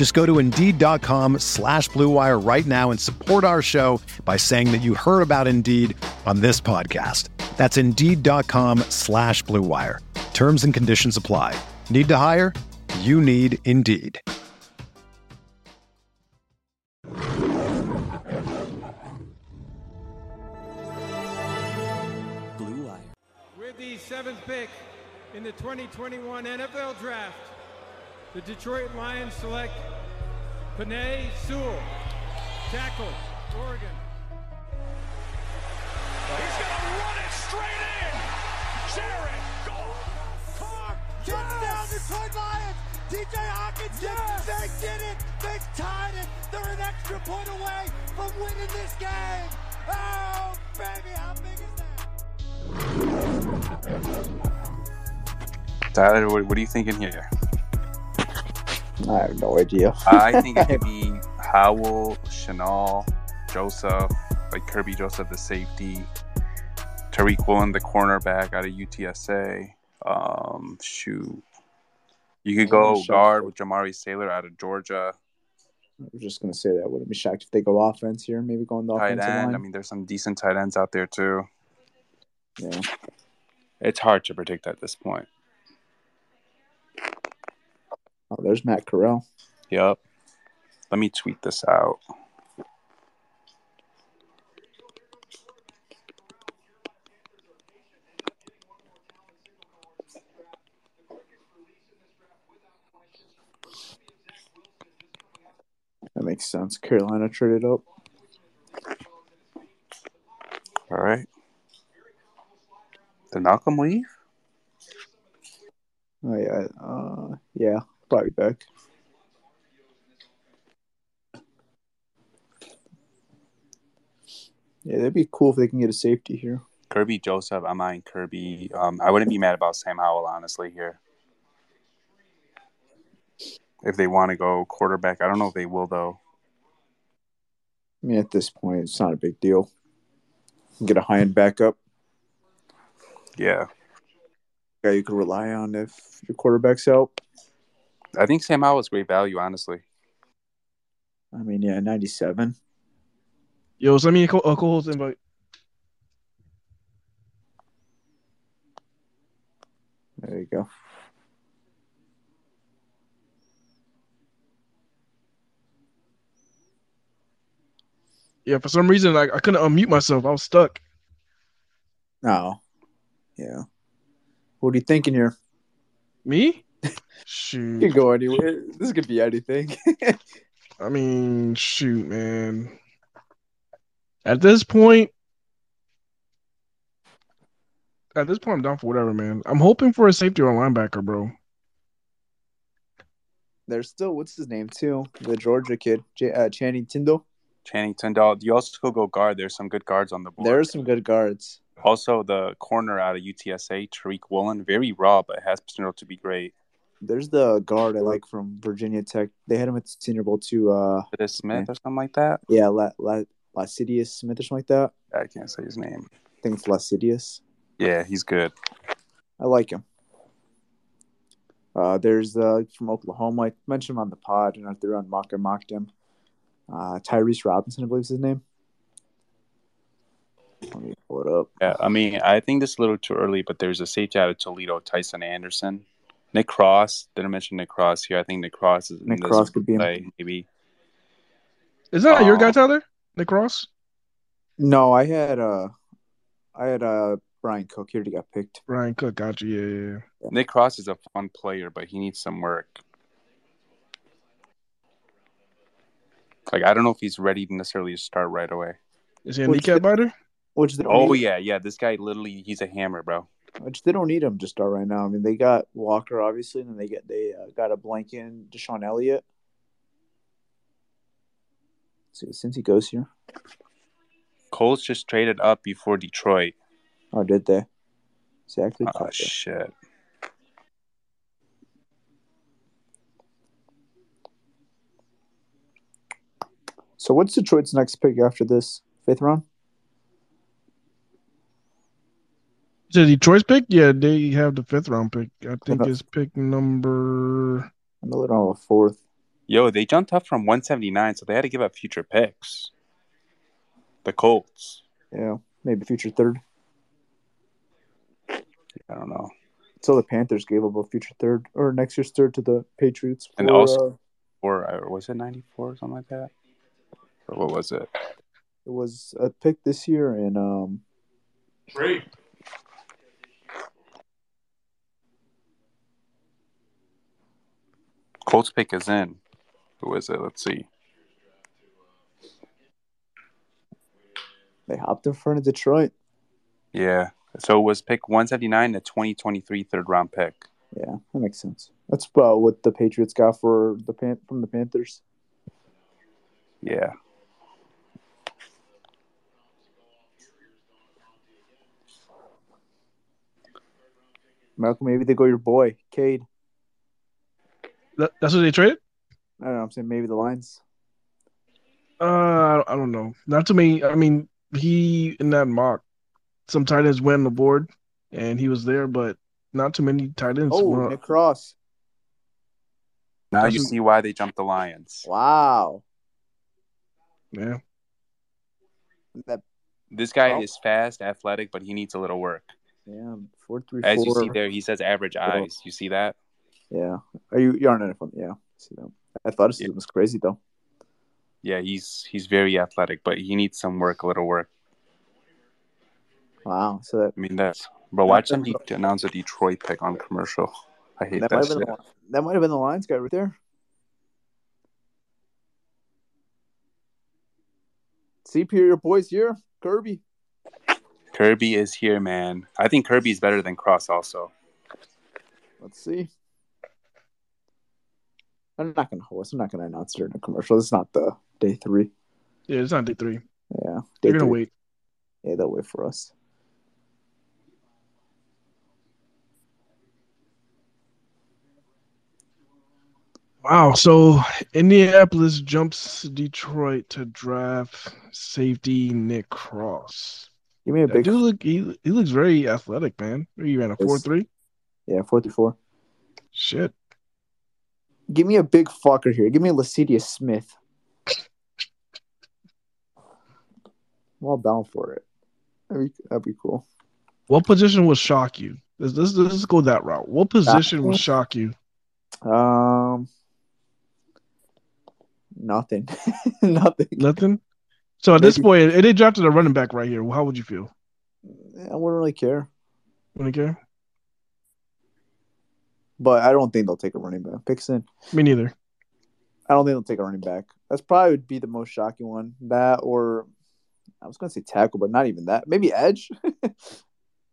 Just go to Indeed.com slash BlueWire right now and support our show by saying that you heard about Indeed on this podcast. That's Indeed.com slash BlueWire. Terms and conditions apply. Need to hire? You need Indeed. Blue Wire. With the seventh pick in the 2021 NFL Draft, the Detroit Lions select Penei Sewell, tackle, Oregon. He's gonna run it straight in. Jared Goff. Touchdown Detroit Lions! TJ Hawkins, Yes! they did it! They tied it! They're an extra point away from winning this game! Oh, baby, how big is that? Tyler, what, what are you thinking here? I have no idea. I think it could be Howell, Chenal, Joseph, like Kerby Joseph, the safety, Tariq Woolen, the cornerback out of UTSA. Um, shoot, you could go guard with Jamaree Salyer out of Georgia. I was just gonna say that. Wouldn't be shocked if they go offense here. Maybe go on the Tight offensive end. line. I mean, there's some decent tight ends out there too. yeah. It's hard to predict at this point. Oh, there's Matt Corral. Yep. Let me tweet this out. That makes sense. Carolina traded up. All right. Did Malcolm leave? Oh yeah. Uh, yeah. Probably back. Yeah, that'd be cool if they can get a safety here. Kerby Joseph. I'm eyeing Kerby. Um, I wouldn't be mad about Sam Howell, honestly, here. If they want to go quarterback, I don't know if they will, though. I mean, at this point, it's not a big deal. Get a high end backup Yeah. guy you can rely on if your quarterback's out. I think Sam Howell is great value, honestly. I mean, yeah, 97. Yo, send me a, co- a co-host invite. There you go. Yeah, for some reason like I couldn't unmute myself. I was stuck. Oh, yeah. What are you thinking here? Me? You can go anywhere. This could be anything. I mean, shoot, man. At this point, at this point, I'm down for whatever, man. I'm hoping for a safety or a linebacker, bro. There's still what's his name too? The Georgia kid, J- uh, Channing Tindall. Channing Tindall. You also could go guard. There's some good guards on the board. There are some good guards. Also, the corner out of UTSA, Tariq Woolen. Very raw, but has potential to be great. There's the guard I like from Virginia Tech. They had him at the Senior Bowl too. Uh, Smith or something like that. yeah, La- La- Lecitus Smith or something like that. I can't say his name. I think it's Lecitus. Yeah, he's good. I like him. Uh, there's uh from Oklahoma. I mentioned him on the pod, and I threw on mock. I mocked him. Uh, Tyrese Robinson, I believe is his name. Let me pull it up. Yeah, I mean, I think this is a little too early, but there's a safety out of Toledo, Tycen Anderson. Nick Cross. Didn't mention Nick Cross here. I think Nick Cross is Nick this Cross could be him. play, maybe. Is that your Oh. guy, Tyler? Nick Cross? No, I had uh, I had uh, Bryan Cook. He already got picked. Bryan Cook got you. Yeah, yeah, yeah. Nick Cross is a fun player, but he needs some work. Like I don't know if he's ready to necessarily start right away. Is he a What's kneecap biter? Which they don't Oh yeah, yeah. This guy literally he's a hammer, bro. Which they don't need him to start right now. I mean, they got Walker obviously, and then they get they uh, got a blank in DeShon Elliott. See, since he goes here, Colts just traded up before Detroit. oh, did they? Exactly. Oh shit. So, what's Detroit's next pick after this fifth round? Is it Detroit's pick? Yeah, they have the fifth round pick. I think it's pick number. I'm they don't have a fourth. Yo, they jumped up from 179, so they had to give up future picks. The Colts. Yeah, maybe future third. I don't know. So the Panthers gave up a future third or next year's third to the Patriots. And also- uh, Or uh, was it 94 or something like that? Or what was it? it was a pick this year and um Colts pick is in. Who is it? Let's see. they hopped in front of Detroit. Yeah. So it was pick 179, the 2023 third round pick. Yeah, that makes sense. That's about what the Patriots got for the Pan- from the Panthers. Yeah. Malcolm, maybe they go your boy, Cade. That, that's what they traded. I don't know. I'm saying maybe the Lions. Uh, I don't know. Not too many. I mean, he in that mock, some tight ends went on the board, and he was there, but not too many tight ends. Oh, went- Nick Cross. Now you see why they jumped the Lions. Wow. yeah. That This guy Well- is fast, athletic, but he needs a little work. yeah, four three As four. you see there, he says average eyes. You see that? Yeah. Are you you're on NFL? Yeah. See that. Athleticism is crazy though. Yeah, he's he's very athletic, but he needs some work, a little work. Wow. So that I mean, that's. But watch them de- announce a Detroit pick on commercial. I hate that that, might have been shit. the, that might have been the Lions guy right there. See, Pierre, your boys here, Kerby. Kerby is here, man. I think Kerby's better than Cross, also. Let's see. I'm not gonna host. I'm not gonna announce during a commercial. It's not the day three. Yeah, it's not day three. Yeah, day They're gonna three. wait. Yeah, they'll wait for us. Wow. So Indianapolis jumps Detroit to draft safety Nick Cross. Give me a That big. dude look he, he looks very athletic, man. He ran a four three. Yeah, four through four. Shit. Give me a big fucker here. Give me a Lecitus Smith. I'm all down for it. That'd be, that'd be cool. What position would shock you? Let's, let's, let's go that route. What position would shock you? Um, nothing, nothing. Nothing. So at this point, if they drafted a running back right here, how would you feel? I wouldn't really care, Wouldn't care. But I don't think they'll take a running back. Pixon. Me neither. I don't think they'll take a running back. That's probably would be the most shocking one. That or I was gonna say tackle, but not even that. Maybe edge.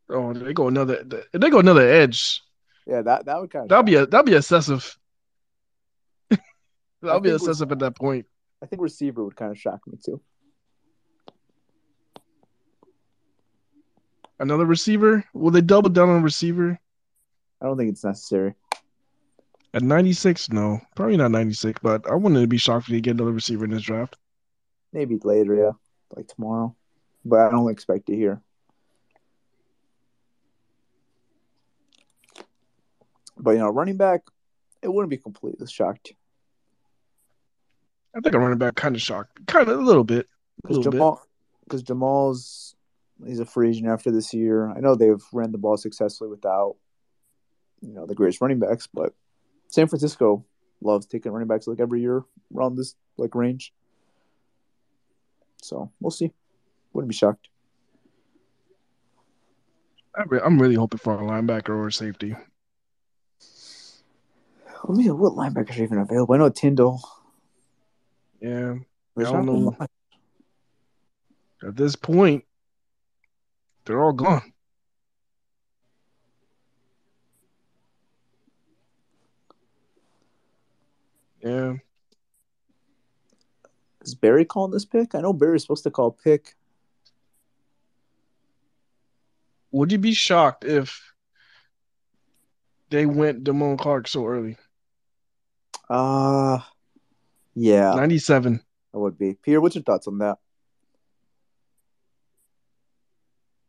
Oh, they go another. They go another edge. yeah, that that would kind of. That'll be a that'll be excessive. that'll be excessive at that point. I think receiver would kind of shock me too. Another receiver? Will they double down on receiver I don't think it's necessary. at 96? No, probably not 96. But I wouldn't be shocked if they get another receiver in this draft. Maybe later, yeah, like tomorrow. But I don't expect it here. But you know, running back, it wouldn't be completely shocked I think a running back kind of shocked, kind of a little bit, because little bit. Jamal, because Jamal's he's a free agent after this year. I know they've ran the ball successfully without, you know, the greatest running backs, but San Francisco loves taking running backs like every year around this like range. So we'll see. Wouldn't be shocked. I'm really hoping for a linebacker or a safety. Let me see what linebackers are even available. I know Tindall. Yeah, There's I don't know. much. at this point, they're all gone. Yeah, Is Barry calling this pick? I know Barry's supposed to call pick. would you be shocked if they went Damone Clark so early? Uh yeah, 97. I would be. Peter, what's your thoughts on that?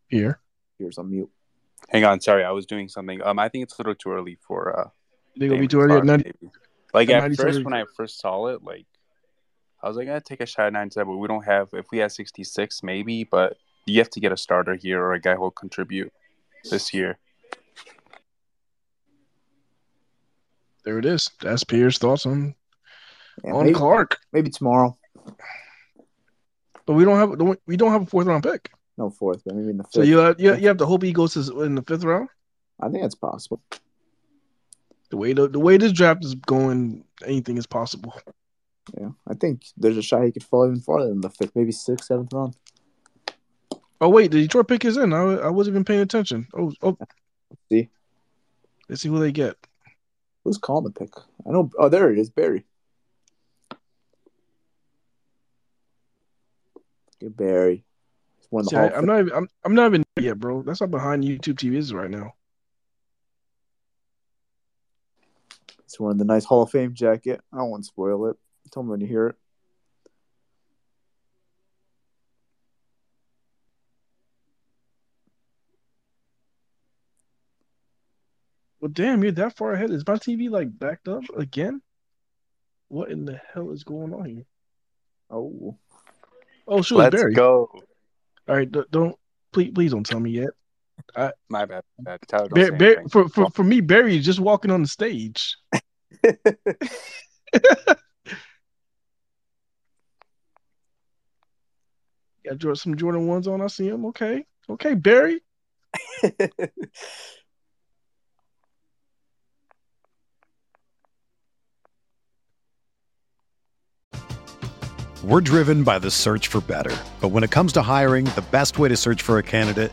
Here. Here's on mute. Hang on, sorry, I was doing something. Um, I think it's a little too early for uh. They gonna be too early at 90. maybe. Like at at 97. first, when I first saw it, like I was like, I take a shot at 97, but we don't have. If we had 66, maybe, but you have to get a starter here or a guy who will contribute this year. There it is. That's Pierre's thoughts on, Yeah, on maybe, Clark. maybe tomorrow. But we don't have we don't have a fourth round pick. No fourth, but maybe in the fifth. So you have, you, you have to hope he goes in the fifth round. I think that's possible. The way the, the way this draft is going, anything is possible. Yeah, I think there's a shot he could fall even farther than the fifth, maybe sixth, seventh round. Oh wait, the Detroit pick is in. I, I wasn't even paying attention. Oh oh, See, let's see who they get. who's calling the pick? I know. Oh, there it is, Barry. Get Barry. He's one of the See, I, I'm not even I'm, I'm not even yet, bro. That's how behind YouTube TV is right now. He's wearing the nice Hall of Fame jacket. I don't want to spoil it. Tell me when you hear it. Well, damn, you're that far ahead. Is my TV like backed up again? What in the hell is going on here? Oh, Oh, sure, Let's Barry. go. All right, don't, don't please please don't tell me yet. My bad. bad. Tyler, don't Bar- Bar- for, for for me, Barry is just walking on the stage. Got some Jordan ones on. I see him. Okay, okay, Barry. We're driven by the search for better. But when it comes to hiring, the best way to search for a candidate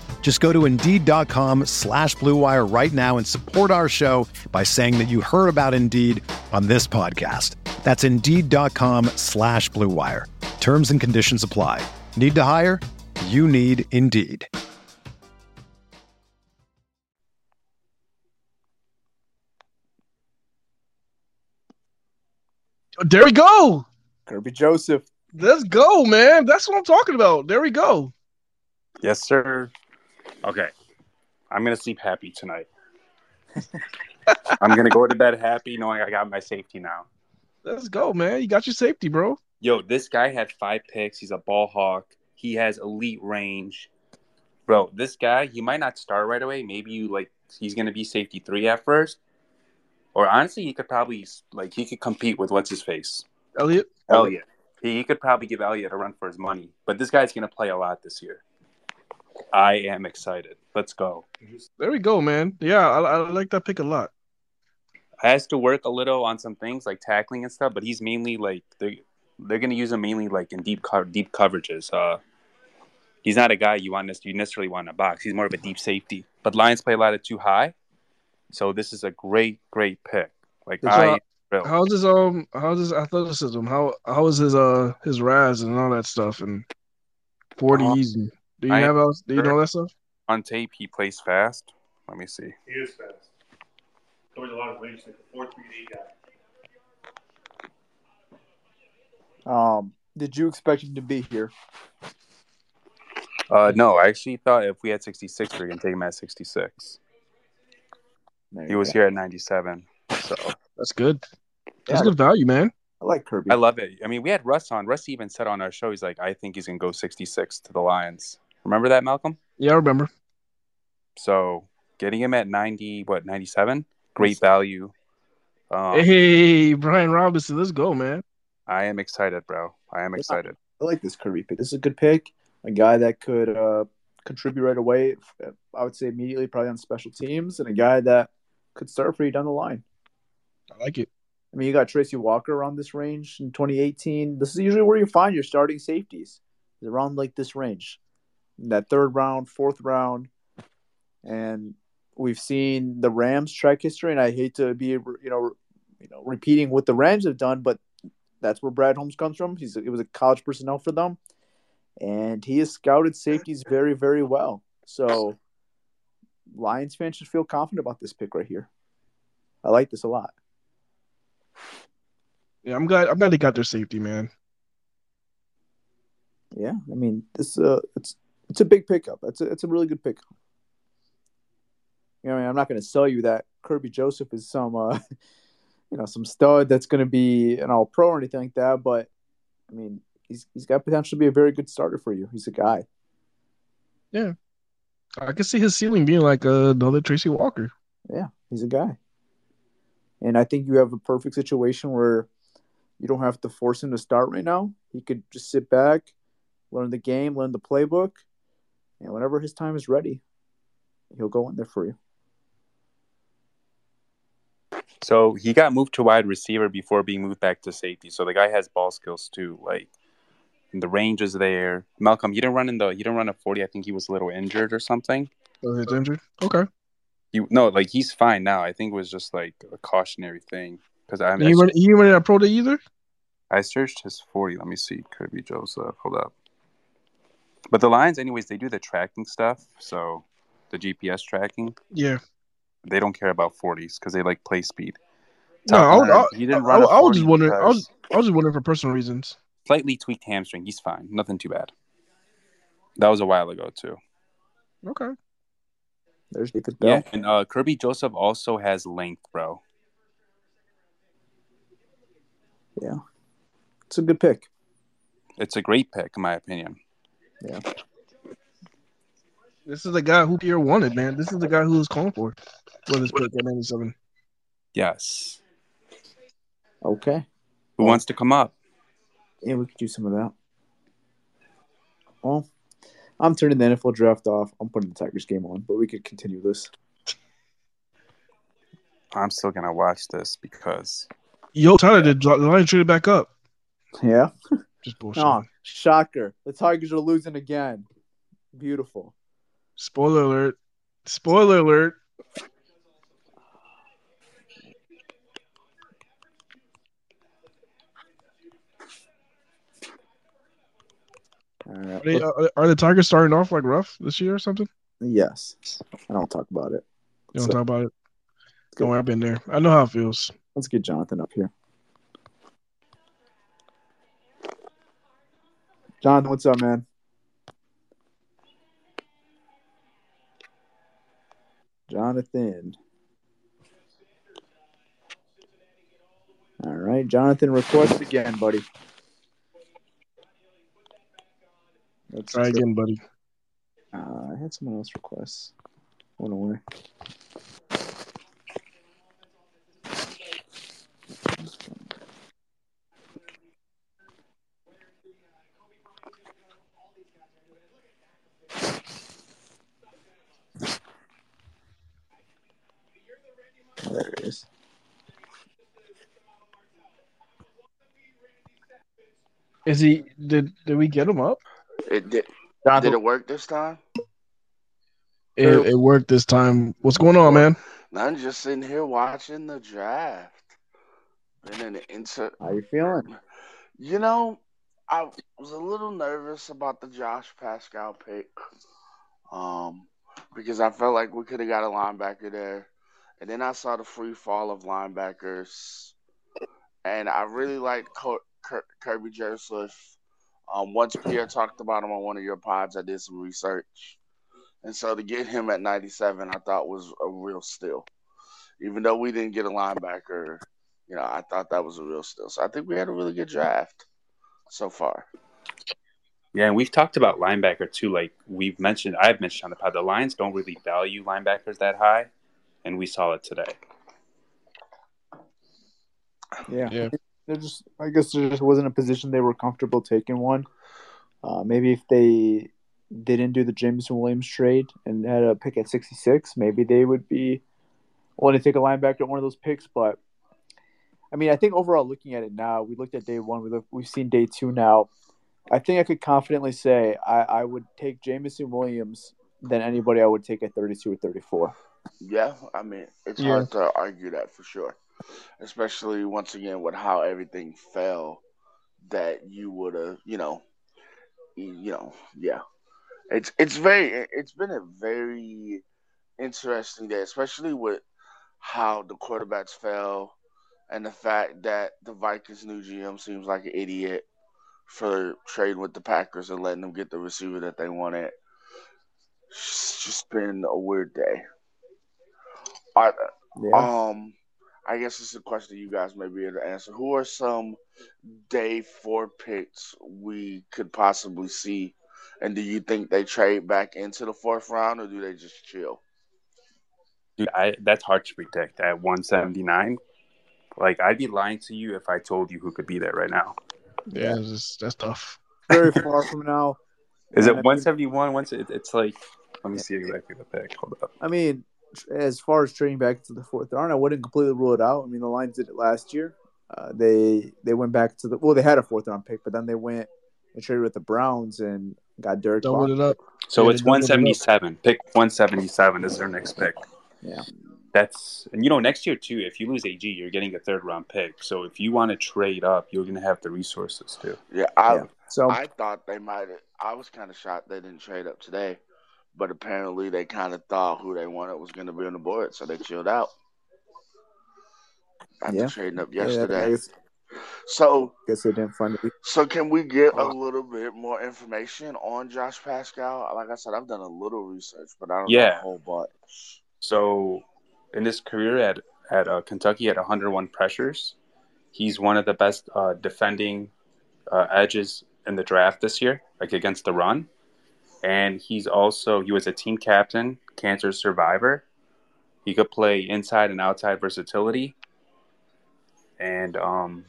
Just go to Indeed.com slash Blue Wire right now and support our show by saying that you heard about Indeed on this podcast. That's Indeed.com slash Blue Wire. Terms and conditions apply. Need to hire? You need Indeed. There we go. Kerby Joseph. Let's go, man. That's what I'm talking about. There we go. Yes, sir. Okay. I'm gonna sleep happy tonight. I'm gonna go to bed happy knowing I got my safety now. Let's go, man. You got your safety, bro. Yo, this guy had five picks. He's a ball hawk. He has elite range. Bro, this guy, he might not start right away. Maybe you like he's gonna be safety three at first. Or honestly, he could probably like he could compete with what's his face? Elliott. Elliott. He, he could probably give Elliott a run for his money. But this guy's gonna play a lot this year. I am excited. Let's go. There we go, man. Yeah, I, I like that pick a lot. I has to work a little on some things like tackling and stuff, but he's mainly like they're they're gonna use him mainly like in deep co- deep coverages. Uh, he's not a guy you want you necessarily want in a box. He's more of a deep safety. But Lions play a lot of two high, so this is a great great pick. Like Good I, job. thrilled. How's his um? How's his athleticism? How how is his uh his rise and all that stuff and forties and Do you I have am else? Do you know that stuff? On tape, he plays fast. Let me see. He is fast. Covers a lot of range, like a four three eight guy. Um, did you expect him to be here? Uh, no, I actually thought if we had 66, we were gonna take him at 66. He you was go. here at 97. So That's good. That's Yeah. good value, man. I like Kerby. I love it. I mean, we had Russ on. Russ even said on our show, he's like, I think he's gonna go 66 to the Lions. Remember that, Malcolm? Yeah, I remember. So getting him at 90, what 97? Great value. Um, Hey, Brian Robinson, let's go, man. I am excited, bro. I am excited. I like this Kerby pick. This is a good pick. A guy that could uh, contribute right away. I would say immediately, probably on special teams, and a guy that could start for you down the line. I like it. I mean, you got Tracy Walker around this range in 2018. This is usually where you find your starting safeties, is around like this range, that third round, fourth round, and we've seen the Rams track history. And I hate to be, you know, you know, repeating what the Rams have done, but that's where Brad Holmes comes from. He's it was a college personnel for them, and he has scouted safeties very, very well. So, Lions fans should feel confident about this pick right here. I like this a lot. Yeah, I'm glad. I'm glad they got their safety, man. Yeah, I mean this uh it's it's a big pickup. It's a it's a really good pickup. You know, I mean, I'm not going to sell you that Kerby Joseph is some uh you know some stud that's going to be an All Pro or anything like that, but I mean he's he's got potential to be a very good starter for you. He's a guy. Yeah, I can see his ceiling being like uh, another Tracy Walker. Yeah, he's a guy. And I think you have a perfect situation where you don't have to force him to start right now. He could just sit back, learn the game, learn the playbook, and whenever his time is ready, he'll go in there for you. So he got moved to wide receiver before being moved back to safety. So the guy has ball skills too. Like the range is there. Malcolm, you didn't run in the. You didn't run a forty. I think he was a little injured or something. Oh, was it injured? Okay. You no, like he's fine now. I think it was just like a cautionary thing because I, He ain't running, he ain't running a pro day either. I searched his 40. Let me see. Kerby Joseph. Hold up. But the Lions, anyways, they do the tracking stuff. So the GPS tracking, Yeah. they don't care about 40s because they like play speed. No, I was- I- he didn't I- run. a I was just wondering- I was- I was just wondering for personal reasons. Slightly tweaked hamstring. He's fine. Nothing too bad. That was a while ago too. Okay. There's David Bell. Yeah, and uh, Kerby Joseph also has length, bro. Yeah, it's a good pick. It's a great pick, in my opinion. This is the guy who Pierre wanted, man. This is the guy who was calling for for this pick at 97. Yes. Okay. Who wants to come up? Yeah, we could do some of that. Well, I'm turning the NFL draft off. I'm putting the Tigers game on, but we could continue this. I'm still gonna watch this because Yo, Tyler, did the line traded back up? Yeah. Just bullshit. Oh, shocker. The Tigers are losing again. Beautiful. Spoiler alert. Spoiler alert. Right. Are, they, are, are the Tigers starting off like rough this year or something? yes. I don't talk about it. You don't So- talk about it. Don't worry, I've been there. I know how it feels. Let's get Jonathan up here. Jonathan, what's up, man? Jonathan. All right, Jonathan, request again, buddy. Let's Try again, buddy. Uh, I had someone else request. Went away. Oh, there it is. Is he? Did did we get him up? It did. Did it work this time? It, it worked this time. What's going on, man? I'm just sitting here watching the draft. And then the insert. how you feeling? You know, I was a little nervous about the Josh Paschal pick, um, because I felt like we could have got a linebacker there, and then I saw the free fall of linebackers, and I really liked Cor- Cur- Kerby Joseph. Um, once Pierre talked about him on one of your pods, I did some research, and so to get him at 97, I thought was a real steal. Even though we didn't get a linebacker, you know, I thought that was a real steal. So I think we had a really good draft so far. Yeah, and we've talked about linebacker too. Like we've mentioned, I've mentioned on the pod, the Lions don't really value linebackers that high, and we saw it today. Yeah. Yeah. They're just I guess there just wasn't a position they were comfortable taking one. Uh, maybe if they didn't do the Jameson Williams trade and had a pick at 66, maybe they would be willing to take a linebacker at one of those picks. But I mean, I think overall, looking at it now, we looked at day one, we look, we've seen day two now. I think I could confidently say I, I would take Jameson Williams than anybody I would take at 32 or 34. Yeah, I mean, it's Yeah. hard to argue that for sure. Especially once again with how everything fell that you would have, you know, you know, yeah. It's it's very it's been a very interesting day, especially with how the quarterbacks fell and the fact that the Vikings new GM seems like an idiot for trading with the Packers and letting them get the receiver that they wanted. It's just been a weird day. I, Yeah. um, I guess this is a question you guys may be able to answer. Who are some day four picks we could possibly see? And do you think they trade back into the fourth round or do they just chill? Dude, I that's hard to predict at 179. Like I'd be lying to you if I told you who could be there right now. Yeah, it's just, that's tough. Very far from now. Is it 171? Once it's like, let me see exactly the pick. Hold up. I mean, as far as trading back to the fourth round, I wouldn't completely rule it out. I mean, the Lions did it last year. Uh, they they went back to the well, they had a fourth round pick, but then they went and traded with the Browns and got Derek Doubled Carr. it up. So Yeah, it's they doubled it up. 177. Pick 177 is their next pick. Yeah. That's and you know next year too. If you lose AG, you're getting a third round pick. So if you want to trade up, you're gonna have the resources too. Yeah, I Yeah. So I thought they might. I was kind of shocked they didn't trade up today, but apparently they kind of thought who they wanted was going to be on the board, so they chilled out after Yeah. trading up yesterday. guess, So, guess they didn't find it. so can we get a little bit more information on Josh Paschal? Like I said, I've done a little research, but I don't know Yeah. a whole bunch. So in his career at at uh, Kentucky at 101 pressures, he's one of the best uh, defending uh, edges in the draft this year, like against the run. And he's also he was a team captain, cancer survivor. He could play inside and outside versatility. And um,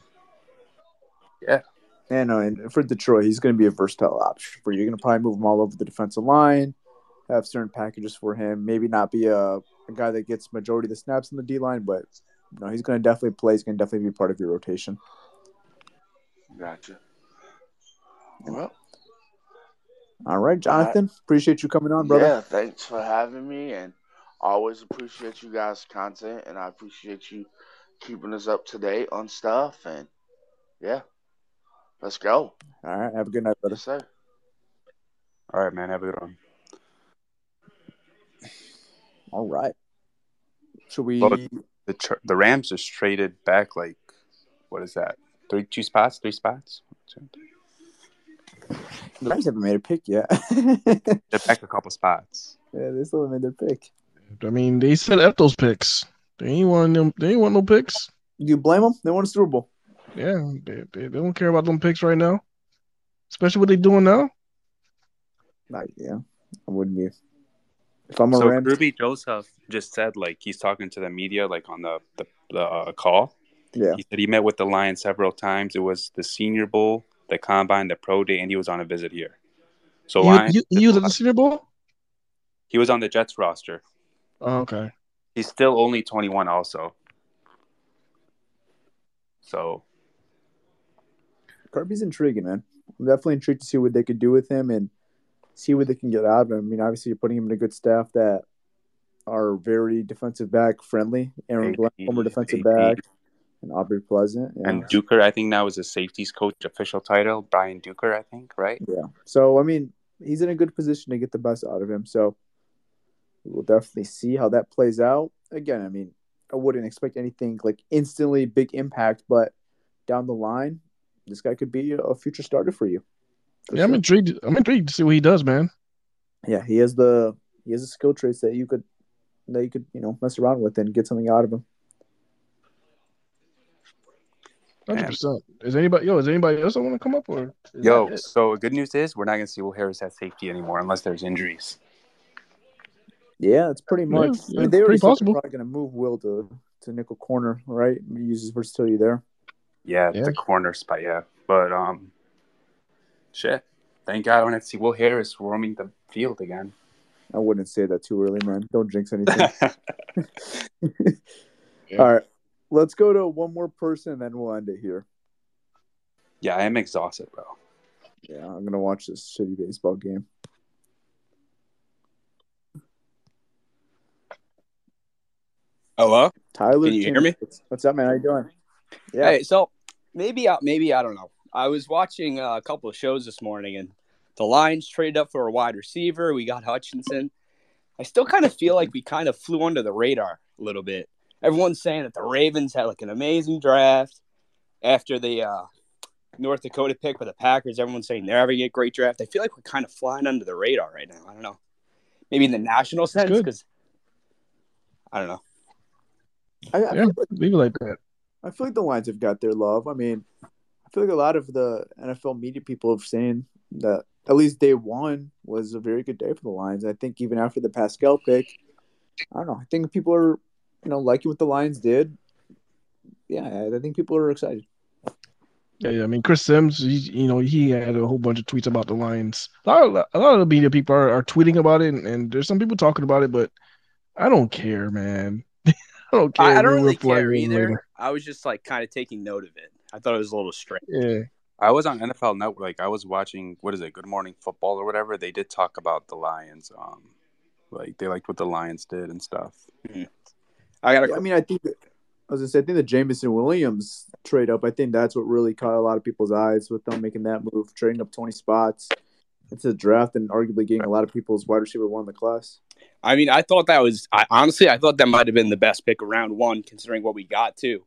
yeah, And, uh, and for Detroit, he's going to be a versatile option for you. You're going to probably move him all over the defensive line, have certain packages for him. Maybe not be a, a guy that gets majority of the snaps in the D line, but you know, he's going to definitely play. He's going to definitely be part of your rotation. Gotcha. Well, All right, Jonathan. Appreciate you coming on, brother. yeah, thanks for having me, and always appreciate you guys' content, and I appreciate you keeping us up to date on stuff. And yeah, let's go. All right. Have a good night, brother. Yes, sir. all right, man, have a good one. All right. Should we? Well, The tr- the Rams just traded back like what is that? Three two spots, three spots. The Rams haven't made a pick yet. They're back a couple spots. yeah, they still haven't made their pick. I mean, they set up those picks. They ain't want them. They ain't want no picks. You blame them? They want a Super Bowl. Yeah, they, they, they don't care about them picks right now. Especially what they're doing now. Like, yeah, I wouldn't be. If I'm a So Rams, Kerby Joseph just said like he's talking to the media like on the the, the uh, call. yeah, He said he met with the Lions several times. It was the Senior Bowl, the Combine, the Pro Day, and he was on a visit here. So you, Lions, you, you was at the Senior Bowl? he was on the Jets roster. Oh, okay. He's still only 21, also. So Kerby's intriguing, man. I'm definitely intrigued to see what they could do with him and see what they can get out of him. I mean, obviously, you're putting him in a good staff that are very defensive back friendly. Aaron AD, Glenn, former defensive AD. back, and Aubrey Pleasant. Yeah. And Duker, I think now is a safeties coach official title. Brian Duker, I think, right? Yeah. So I mean, he's in a good position to get the best out of him. So we'll definitely see how that plays out. Again, I mean, I wouldn't expect anything like instantly big impact, but down the line, this guy could be a future starter for you. For yeah, I'm intrigued. I'm intrigued to see what he does, man. Yeah, he has the he has the skill traits that you could that you could you know mess around with and get something out of him. Hundred percent. Is anybody yo? Is anybody else I want to come up or? is Yo, so good news is we're not going to see Will Harris at safety anymore unless there's injuries. Yeah, it's pretty much. yeah, I mean, they already pretty said they're possible. probably going to move Will to to nickel corner, right? Use his versatility there. Yeah, Yeah. the corner spot, yeah. But um, shit. Thank God I don't have to see Will Harris roaming the field again. I wouldn't say that too early, man. Don't jinx anything. Yeah. All right, let's go to one more person, and then we'll end it here. yeah, I am exhausted, bro. Yeah, I'm gonna watch this shitty baseball game. Hello. Tyler, Can you hear me? What's, up, man? How you doing? Yeah, Hey, so maybe I maybe I don't know. I was watching uh, a couple of shows this morning, and the Lions traded up for a wide receiver. We got Hutchinson. I still kind of feel like we kind of flew under the radar a little bit. Everyone's saying that the Ravens had like an amazing draft after the uh, North Dakota pick with the Packers. Everyone's saying they're having a great draft. I feel like we're kind of flying under the radar right now. I don't know. Maybe in the national sense, because I don't know. I, I, Yeah, feel like, leave it like that. I feel like the Lions have got their love. I mean, I feel like a lot of the NFL media people have saying that at least day one was a very good day for the Lions. I think even after the Paschal pick, I don't know. I think people are, you know, liking what the Lions did. Yeah, I think people are excited. Yeah, yeah. I mean, Chris Sims, he, you know, he had a whole bunch of tweets about the Lions. A lot of, a lot of the media people are, are tweeting about it, and, and there's some people talking about it, but I don't care, man. I don't care. I, I don't We really care either. later. I was just like kind of taking note of it. I thought it was a little strange. Yeah, I was on NFL Network. Like I was watching what is it, Good Morning Football or whatever. They did talk about the Lions. Um, like they liked what the Lions did and stuff. I got Yeah, I mean, I think that, I was gonna say, I think the Jameson Williams trade up. I think that's what really caught a lot of people's eyes with them making that move, trading up twenty spots into the draft, and arguably getting a lot of people's wide receiver one in the class. I mean, I thought that was. I honestly, I thought that might have been the best pick of round one, considering what we got too.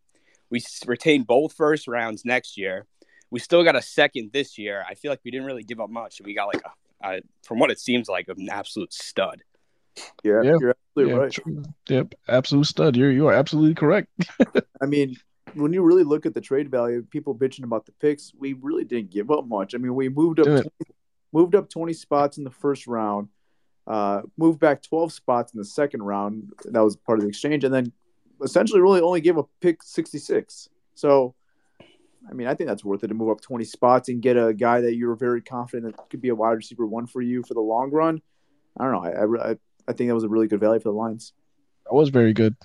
We retained both first rounds next year. We still got a second this year. I feel like we didn't really give up much. We got like a, a from what it seems like, an absolute stud. Yeah, Yeah. you're absolutely yeah, right. true. Yep, absolute stud. You're you are absolutely correct. I mean, when you really look at the trade value, people bitching about the picks, we really didn't give up much. I mean, we moved up 20, moved up 20 spots in the first round, uh, moved back 12 spots in the second round. That was part of the exchange, and then essentially really only gave a pick 66. So, I mean, I think that's worth it to move up 20 spots and get a guy that you're very confident that could be a wide receiver one for you for the long run. I don't know. I I, I, I think that was a really good value for the Lions. That was very good.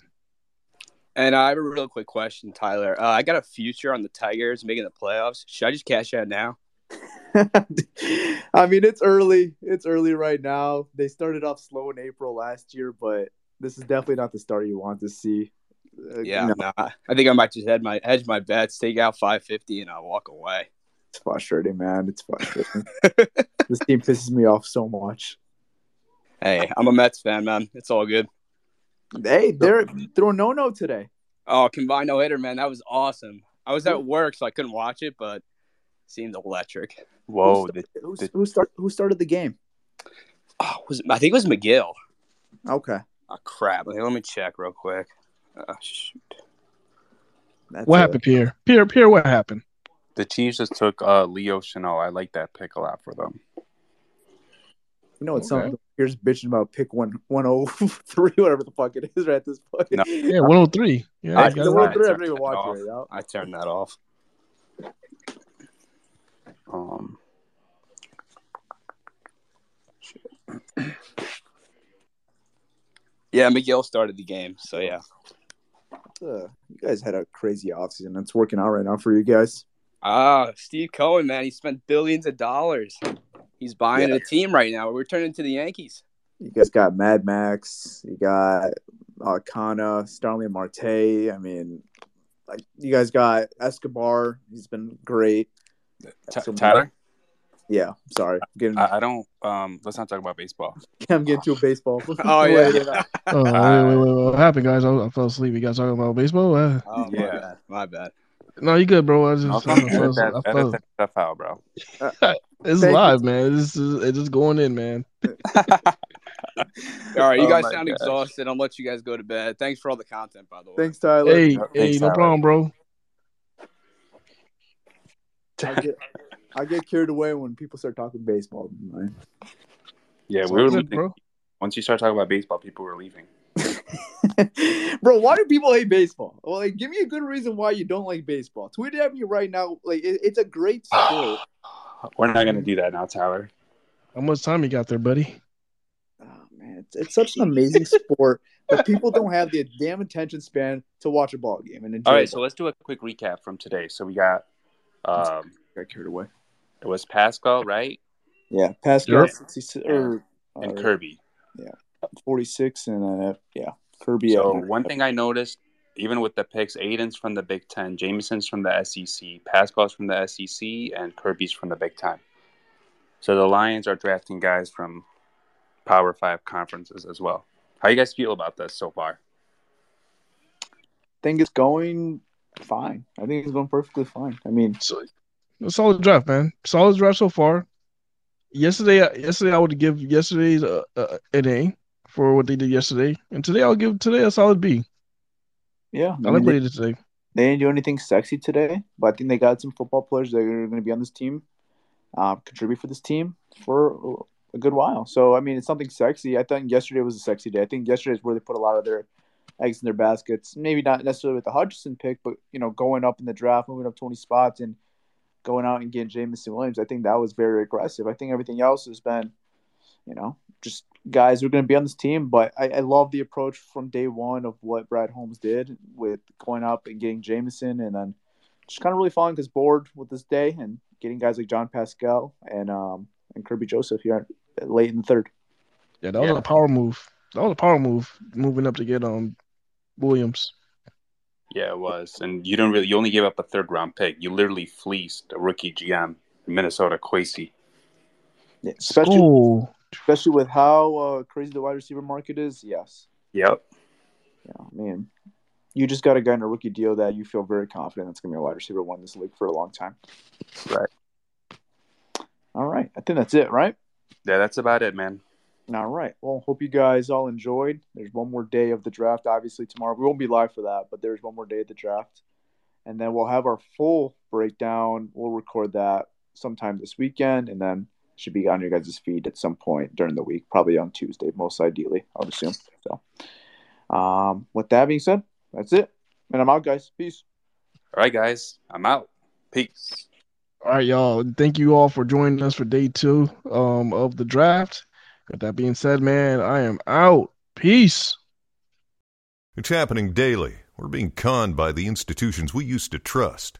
And I have a real quick question, Tyler. Uh, I got a future on the Tigers making the playoffs. Should I just cash out now? I mean, it's early. It's early right now. They started off slow in April last year, but this is definitely not the start you want to see. Uh, Yeah, no, nah. I think I might just hedge my hedge my bets, take out five fifty, and I'll walk away. it's frustrating, man. It's frustrating. this team pisses me off so much. Hey, I'm a Mets fan, man. It's all good. Hey, they're throwing no no today. Oh, combined no hitter, man. That was awesome. I was at work, so I couldn't watch it, but it seemed electric. Whoa, who, the, who, the- who start who started the game? Oh, was it, I think it was Megill. Okay, Oh crap! Okay, let me check real quick. Oh, shoot. That's What uh, happened, Pierre? Pierre, Pierre, what happened? the Chiefs just took uh, Leo Chenal. I like that pick a lot for them. You know, it's Okay. something. You're bitching about pick one one oh three, whatever the fuck it is, right at this point. No. Yeah, 103. Yeah, I- I the got it. one right. three, I Turn haven't even that off. it. Yeah. I turned that off. Um, Yeah, Megill started the game, so yeah. Uh, you guys had a crazy offseason. It's working out right now for you guys. Ah, Steve Cohen, man, he spent billions of dollars. He's buying Yeah. a team right now. We're turning to the Yankees. You guys got Mad Max. You got Canha, Starling Marte. I mean, like, you guys got Escobar. He's been great. T- So- Tyler, Yeah, sorry. I'm getting, I, I don't. Um, let's not talk about baseball. I'm getting to a baseball. Oh, yeah. Wait, wait, Oh, wait, wait, wait, what happened, guys? I, I fell asleep. You guys talking about baseball? Uh, Oh, my Yeah. bad. My bad. No, you good, bro. I just, I, Okay, I edit fell, that, I edit fell, that stuff out, bro. it's Thank live, man. This is it's just going in, man. All right, you Oh guys sound gosh. exhausted. I'll let you guys go to bed. Thanks for all the content, by the way. Thanks, Tyler. Hey, Thanks, hey, no Tyler. problem, bro. I get, I get carried away when people start talking baseball. man. Yeah, It's we were leaving. bro. Once you start talking about baseball, people were leaving. Bro, why do people hate baseball? Well, like, give me a good reason why you don't like baseball. Tweet it at me right now. Like, it, it's a great sport. We're not gonna do that now, Tyler. How much time you got there, buddy? Oh, man, it's, it's such an amazing sport, but people don't have the damn attention span to watch a ball game and enjoy. All right, so let's do a quick recap from today. So we got, um, got carried away. it was Paschal, right, Yeah, Paschal Yep. 66 or and uh, Kerby. 46, and uh, yeah, Kerby. So at- one thing I noticed, even with the picks, Aidan's from the Big Ten, Jameson's from the SEC, Paschal's from the SEC, and Kerby's from the Big Ten. So the Lions are drafting guys from Power Five conferences as well. How you guys feel about this so far? think it's going fine. I think it's going perfectly fine. I mean, So, a solid draft, man. Solid draft so far. Yesterday, yesterday I would give yesterday's uh, uh, an A for what they did yesterday, and today I'll give today a solid B. yeah, I I like mean, what they, did today. they didn't do anything sexy today, but I think they got some football players that are going to be on this team, uh, contribute for this team for a good while. So, I mean, it's something sexy. I think yesterday was a sexy day. I think yesterday is where they put a lot of their eggs in their baskets. Maybe not necessarily with the Hutchinson pick, but, you know, going up in the draft, moving up 20 spots and going out and getting Jameson Williams. I think that was very aggressive. I think everything else has been, you know, just guys who are going to be on this team. But I, I love the approach from day one of what Brad Holmes did with going up and getting Jameson and then just kind of really following his board with this day and getting guys like Josh Paschal and um and Kerby Joseph here late in the third. Yeah, that was Yeah. a power move. That was a power move, moving up to get um Williams. Yeah, it was. And you don't really you only gave up a third round pick. You literally fleeced a rookie GM in Minnesota, Kwesi. Yeah, especially especially with how uh, crazy the wide receiver market is. Yes, Yep. yeah, I mean, you just got a guy in a rookie deal that you feel very confident that's going to be a wide receiver one this league for a long time. Right. All right, I think that's it, right? Yeah, that's about it, man. All right. Well, hope you guys all enjoyed. There's one more day of the draft, obviously, tomorrow. We won't be live for that, but there's one more day of the draft. And then we'll have our full breakdown. We'll record that sometime this weekend, and then should be on your guys' feed at some point during the week, probably on Tuesday, most ideally, I would assume. So, um, with that being said, that's it. And I'm out, guys. Peace. All right, guys. I'm out. Peace. all right, y'all. Thank you all for joining us for day two um of the draft. With that being said, man, I am out. Peace. It's happening daily. We're being conned by the institutions we used to trust.